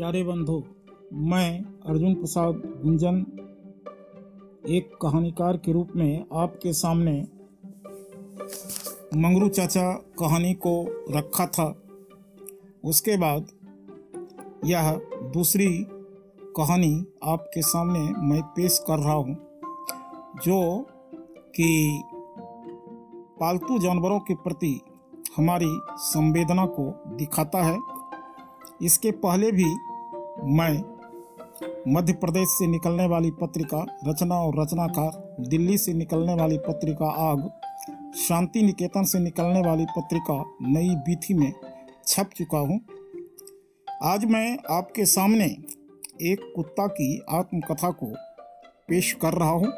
प्यारे बंधु, मैं अर्जुन प्रसाद गुंजन, एक कहानीकार के रूप में आपके सामने मंगरू चाचा कहानी को रखा था। उसके बाद यह दूसरी कहानी आपके सामने मैं पेश कर रहा हूँ, जो कि पालतू जानवरों के प्रति हमारी संवेदना को दिखाता है। इसके पहले भी मैं मध्य प्रदेश से निकलने वाली पत्रिका, रचना और रचनाकार, दिल्ली से निकलने वाली पत्रिका आग शांति निकेतन से निकलने वाली पत्रिका नई बीथी में छप चुका हूँ। आज मैं आपके सामने एक कुत्ता की आत्मकथा को पेश कर रहा हूँ।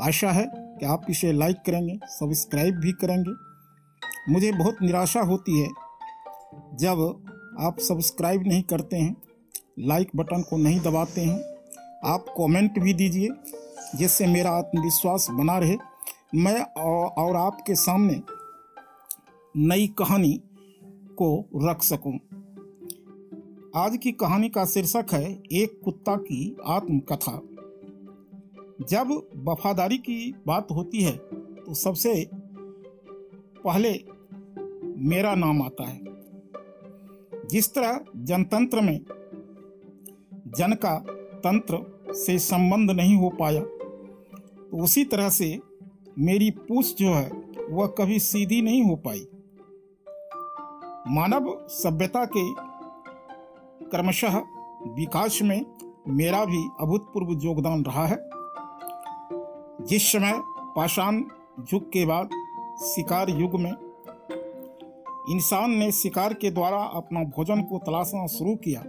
आशा है कि आप इसे लाइक करेंगे, सब्सक्राइब भी करेंगे। मुझे बहुत निराशा होती है जब आप सब्सक्राइब नहीं करते हैं। लाइक बटन को नहीं दबाते हैं। आप कमेंट भी दीजिए, जिससे मेरा आत्मविश्वास बना रहे। मैं और आपके सामने नई कहानी को रख सकूँ। आज की कहानी का शीर्षक है, एक कुत्ता की आत्मकथा। जब वफादारी की बात होती है तो सबसे पहले मेरा नाम आता है। जिस तरह जनतंत्र में जन का तंत्र से संबंध नहीं हो पाया। तो उसी तरह से मेरी पूछ जो है, वह कभी सीधी नहीं हो पाई। मानव सभ्यता के क्रमशः विकास में मेरा भी अभूतपूर्व योगदान रहा है। जिस समय पाषाण युग के बाद शिकार युग में इंसान ने शिकार के द्वारा अपना भोजन को तलाशना शुरू किया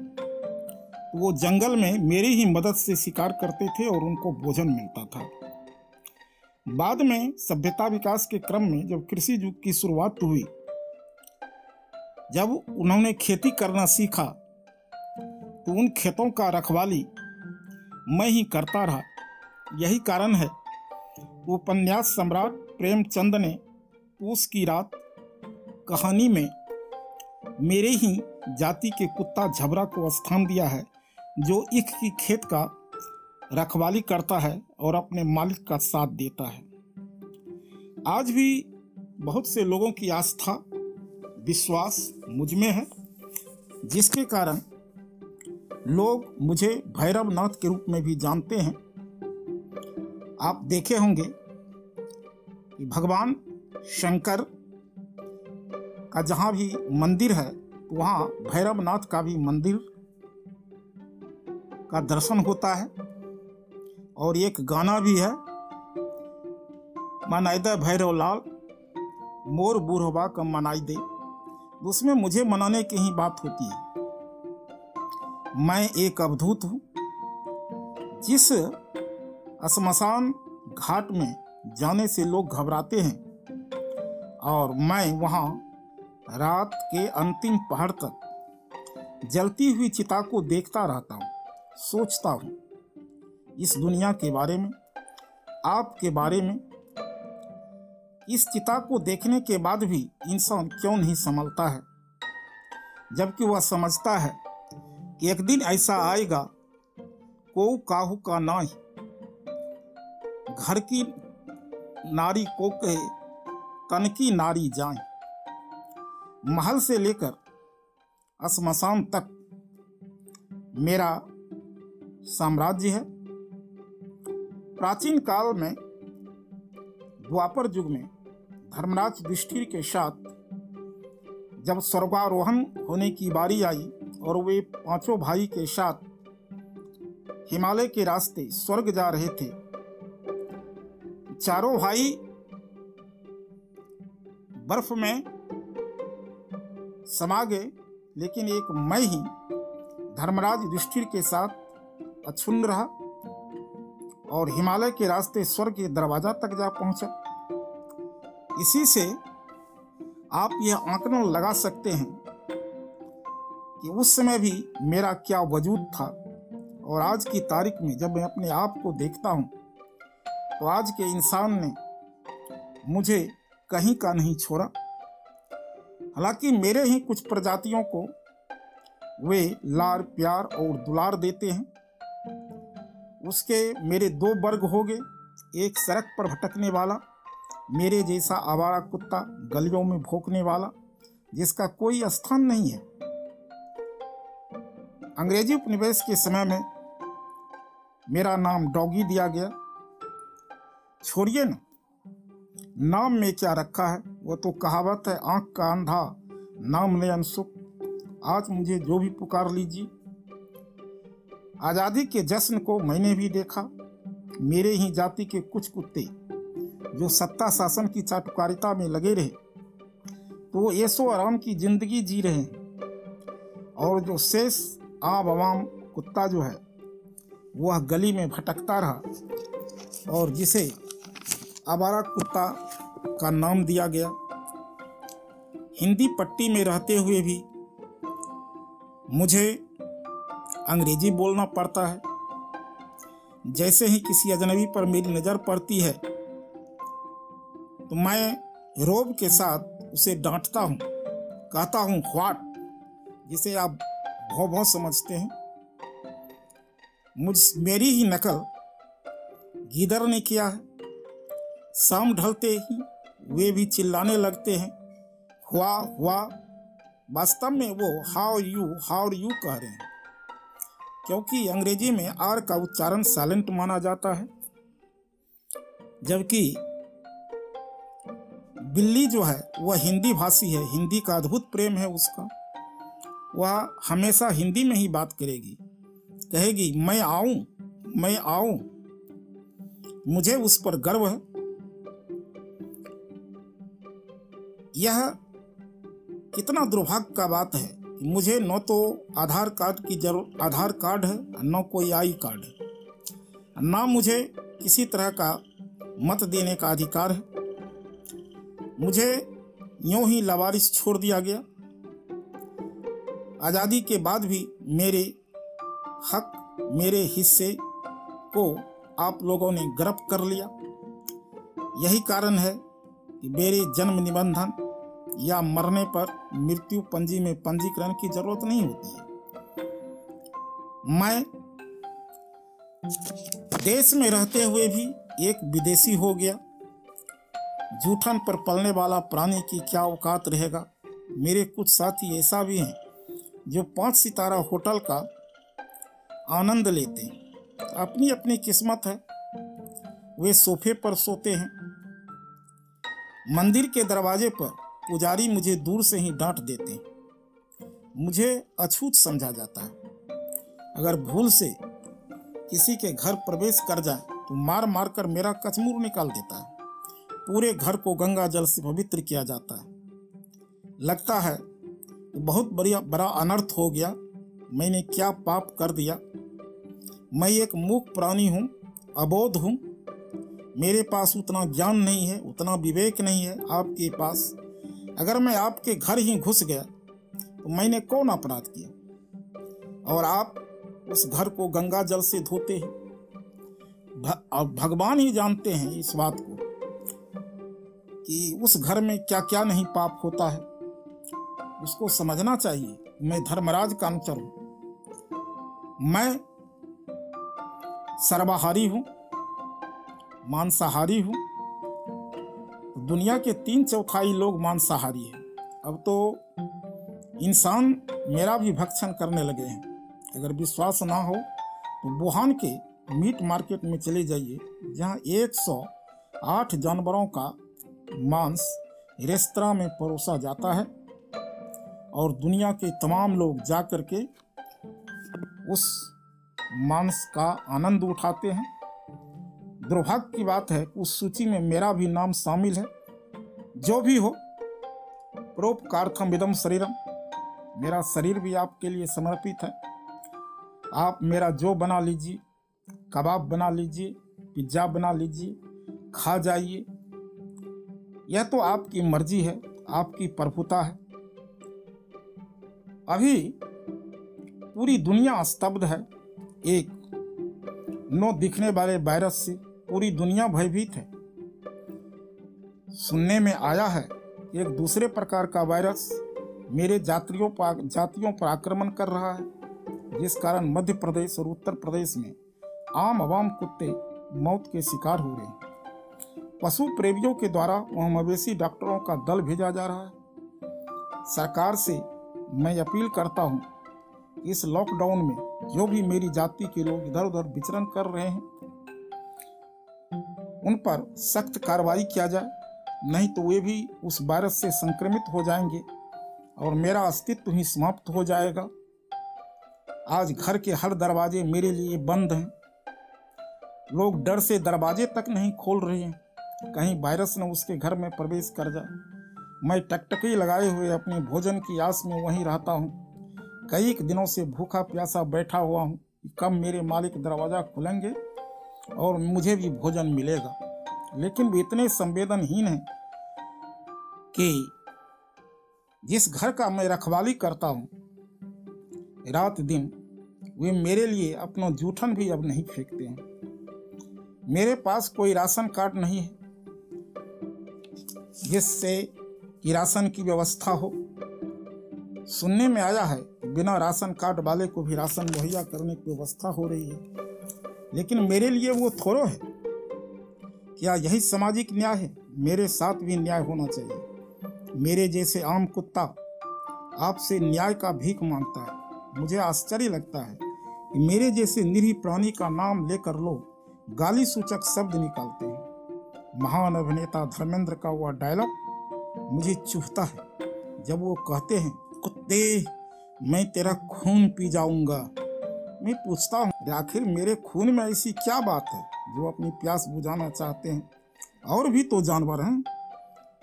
वो जंगल में मेरी ही मदद से शिकार करते थे और उनको भोजन मिलता था। बाद में सभ्यता विकास के क्रम में जब कृषि युग की शुरुआत हुई, जब उन्होंने खेती करना सीखा तो उन खेतों का रखवाली मैं ही करता रहा। यही कारण है, उपन्यास सम्राट प्रेमचंद ने पूस की रात कहानी में मेरे ही जाति के कुत्ता झबरा को स्थान दिया है। जो इख की खेत का रखवाली करता है और अपने मालिक का साथ देता है। आज भी बहुत से लोगों की आस्था, विश्वास मुझमें है, जिसके कारण लोग मुझे भैरव नाथ के रूप में भी जानते हैं। आप देखे होंगे कि भगवान शंकर का जहाँ भी मंदिर है, वहाँ भैरवनाथ का भी मंदिर का दर्शन होता है। और एक गाना भी है। मनाई दे भैरव लाल, मोर बूढ़वा का मनाई दे। उसमें मुझे मनाने की ही बात होती है। मैं एक अवधूत हूँ। जिस शमशान घाट में जाने से लोग घबराते हैं, और मैं वहाँ रात के अंतिम पहर तक जलती हुई चिता को देखता रहता हूँ। सोचता हूँ। इस दुनिया के बारे में, आपके बारे में, इस चिता को देखने के बाद भी इंसान क्यों नहीं संभलता है? जबकि वह समझता है कि एक दिन ऐसा आएगा को काहू का ना ही घर की नारी को कहे तन की नारी जाए। महल से लेकर शमशान तक मेरा साम्राज्य है। प्राचीन काल में द्वापर युग में धर्मराज युधिष्ठिर के साथ जब स्वर्गारोहण होने की बारी आई और वे पाँचों भाई के साथ हिमालय के रास्ते स्वर्ग जा रहे थे, चारों भाई बर्फ़ में समा गए। लेकिन एक मैं ही धर्मराज युधिष्ठिर के साथ अछुन्न रहा और हिमालय के रास्ते स्वर्ग के दरवाज़ा तक जा पहुँचा। इसी से आप यह आंकलन लगा सकते हैं कि उस समय भी मेरा क्या वजूद था। और आज की तारीख में जब मैं अपने आप को देखता हूँ तो आज के इंसान ने मुझे कहीं का नहीं छोड़ा। हालाँकि मेरे ही कुछ प्रजातियों को वे लार प्यार और दुलार देते हैं। उसके मेरे दो वर्ग हो गए। एक सड़क पर भटकने वाला, मेरे जैसा आवारा कुत्ता गलियों में भोंकने वाला, जिसका कोई स्थान नहीं है। अंग्रेज़ी उपनिवेश के समय में मेरा नाम डॉगी दिया गया। छोड़िए ना, नाम में क्या रखा है? वो तो कहावत है, आँख का अंधा, नाम ले अनसुख। आज मुझे जो भी पुकार लीजिए आज़ादी के जश्न को मैंने भी देखा। मेरे ही जाति के कुछ कुत्ते जो सत्ता शासन की चाटुकारिता में लगे रहे तो वो ऐसो आराम की ज़िंदगी जी रहे हैं। और जो शेष आम आवाम कुत्ता जो है, वह गली में भटकता रहा और जिसे आवारा कुत्ता का नाम दिया गया। हिंदी पट्टी में रहते हुए भी मुझे अंग्रेज़ी बोलना पड़ता है। जैसे ही किसी अजनबी पर मेरी नज़र पड़ती है तो मैं रोब के साथ उसे डांटता हूँ, कहता हूँ ह्वाट जिसे आप भौ भौ समझते हैं। मुझ, मेरी ही नकल गीदर ने किया है। शाम ढलते ही वे भी चिल्लाने लगते हैं हुआ हुआ वास्तव में वो, हाउ यू हाउ यू? कह रहे हैं। क्योंकि अंग्रेज़ी में आर का उच्चारण साइलेंट माना जाता है। जबकि बिल्ली जो है, वह हिंदी भाषी है, हिंदी का अद्भुत प्रेम है उसका। वह हमेशा हिंदी में ही बात करेगी। कहेगी, मैं आऊँ मैं आऊँ। मुझे उस पर गर्व है। यह कितना दुर्भाग्य का बात है। मुझे न तो आधार कार्ड की ज़रूर, आधार कार्ड है, न कोई आई कार्ड है। न मुझे किसी तरह का मत देने का अधिकार है। मुझे यूँ ही लवारिस छोड़ दिया गया। आज़ादी के बाद भी मेरे हक, मेरे हिस्से को आप लोगों ने गिरफ्त कर लिया। यही कारण है कि मेरे जन्म निबंधन या मरने पर मृत्यु पंजी में पंजीकरण की ज़रूरत नहीं होती है। मैं देश में रहते हुए भी एक विदेशी हो गया। जूठन पर पलने वाला प्राणी की क्या औकात रहेगा? मेरे कुछ साथी ऐसा भी हैं जो पाँच सितारा होटल का आनंद लेते हैं। अपनी अपनी किस्मत है। वे सोफे पर सोते हैं। मंदिर के दरवाजे पर पुजारी मुझे दूर से ही डांट देते मुझे अछूत समझा जाता है। अगर भूल से किसी के घर प्रवेश कर जाए तो मार मार कर मेरा कचमूर निकाल देता है। पूरे घर को गंगा जल से पवित्र किया जाता है। लगता है तो बहुत बढ़िया, बड़ा अनर्थ हो गया। मैंने क्या पाप कर दिया? मैं एक मूक प्राणी हूँ, अबोध हूँ। मेरे पास उतना ज्ञान नहीं है, उतना विवेक नहीं है आपके पास। अगर मैं आपके घर ही घुस गया तो मैंने कौन अपराध किया? और आप उस घर को गंगा जल से धोते हैं? भगवान ही जानते हैं इस बात को कि उस घर में क्या क्या नहीं पाप होता है। उसको समझना चाहिए, मैं धर्मराज का अनुचर हूँ। मैं सर्वाहारी हूँ, मांसाहारी हूँ दुनिया के तीन चौथाई लोग मांसाहारी हैं। अब तो इंसान मेरा भी भक्षण करने लगे हैं। अगर विश्वास ना हो तो वुहान के मीट मार्केट में चले जाइए, जहाँ 108 जानवरों का मांस रेस्तरा में परोसा जाता है और दुनिया के तमाम लोग जा कर के उस मांस का आनंद उठाते हैं। दुर्भाग्य की बात है, उस सूची में मेरा भी नाम शामिल है। जो भी हो प्रोपकार्थम विदम शरीरम। मेरा शरीर भी आपके लिए समर्पित है। आप मेरा जो बना लीजिए, कबाब बना लीजिए, पिज़्ज़ा बना लीजिए, खा जाइए। यह तो आपकी मर्ज़ी है, आपकी प्रभुता है। अभी पूरी दुनिया स्तब्ध है, एक, नो दिखने वाले वायरस से पूरी दुनिया भयभीत है। सुनने में आया है। एक दूसरे प्रकार का वायरस मेरे जातियों पर जातियों पर आक्रमण कर रहा है, जिस कारण मध्य प्रदेश और उत्तर प्रदेश में आम आवाम कुत्ते मौत के शिकार हो रहे हैं। पशु प्रेमियों के द्वारा वह मवेशी डॉक्टरों का दल भेजा जा रहा है। सरकार से मैं अपील करता हूँ, इस लॉकडाउन में जो भी मेरी जाति के लोग इधर उधर विचरण कर रहे हैं, उन पर सख्त कार्रवाई किया जाए। नहीं तो वे भी उस वायरस से संक्रमित हो जाएँगे और मेरा अस्तित्व ही समाप्त हो जाएगा। आज घर के हर दरवाजे मेरे लिए बंद हैं। लोग डर से दरवाजे तक नहीं खोल रहे हैं। कहीं वायरस न उसके घर में प्रवेश कर जाए। मैं टकटकी लगाए हुए अपने भोजन की आस में वहीं रहता हूँ। कई दिनों से भूखा प्यासा बैठा हुआ हूँ कब मेरे मालिक दरवाज़ा खुलेंगे और मुझे भी भोजन मिलेगा। लेकिन वे इतने संवेदनहीन हैं कि जिस घर का मैं रखवाली करता हूँ, रात दिन वे मेरे लिए अपना जूठन भी अब नहीं फेंकते हैं। मेरे पास कोई राशन कार्ड नहीं है जिससे कि राशन की व्यवस्था हो। सुनने में आया है, बिना राशन कार्ड वाले को भी राशन मुहैया करने की व्यवस्था हो रही है। लेकिन मेरे लिए वो थोड़ो है। क्या यही सामाजिक न्याय है? मेरे साथ भी न्याय होना चाहिए। मेरे जैसे आम कुत्ता आपसे न्याय का भीख माँगता है। मुझे आश्चर्य लगता है कि मेरे जैसे निरीह प्राणी का नाम लेकर लोग गाली सूचक शब्द निकालते हैं। महान अभिनेता धर्मेंद्र का वह डायलॉग मुझे चुभता है। जब वो कहते हैं, कुत्ते, मैं तेरा खून पी जाऊँगा। मैं पूछता हूँ, आखिर मेरे खून में ऐसी क्या बात है? जो अपनी प्यास बुझाना चाहते हैं, और भी तो जानवर हैं।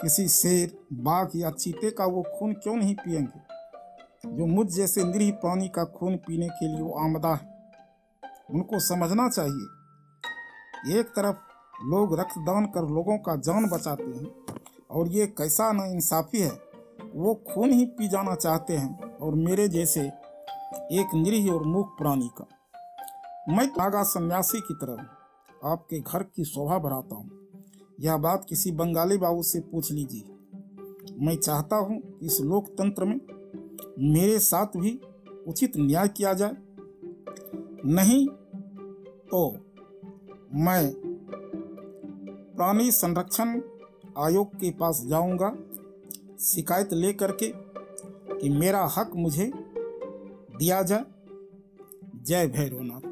किसी शेर, बाघ या चीते का वो खून क्यों नहीं पिएँगे जो मुझ जैसे निरीह प्राणी का खून पीने के लिए वो आमदा है। उनको समझना चाहिए। एक तरफ़ लोग रक्तदान कर लोगों का जान बचाते हैं, और ये कैसा ना इंसाफी है, वो खून ही पी जाना चाहते हैं, और मेरे जैसे एक निरीह और मूक प्राणी का। मैं नागा सन्यासी की तरह आपके घर की शोभा बढ़ाता हूँ। यह बात किसी बंगाली बाबू से पूछ लीजिए। मैं चाहता हूँ कि इस लोकतंत्र में मेरे साथ भी उचित न्याय किया जाए। नहीं तो मैं प्राणी संरक्षण आयोग के पास जाऊँगा, शिकायत लेकर के कि मेरा हक मुझे दिया जाए। जय भैरवनाथ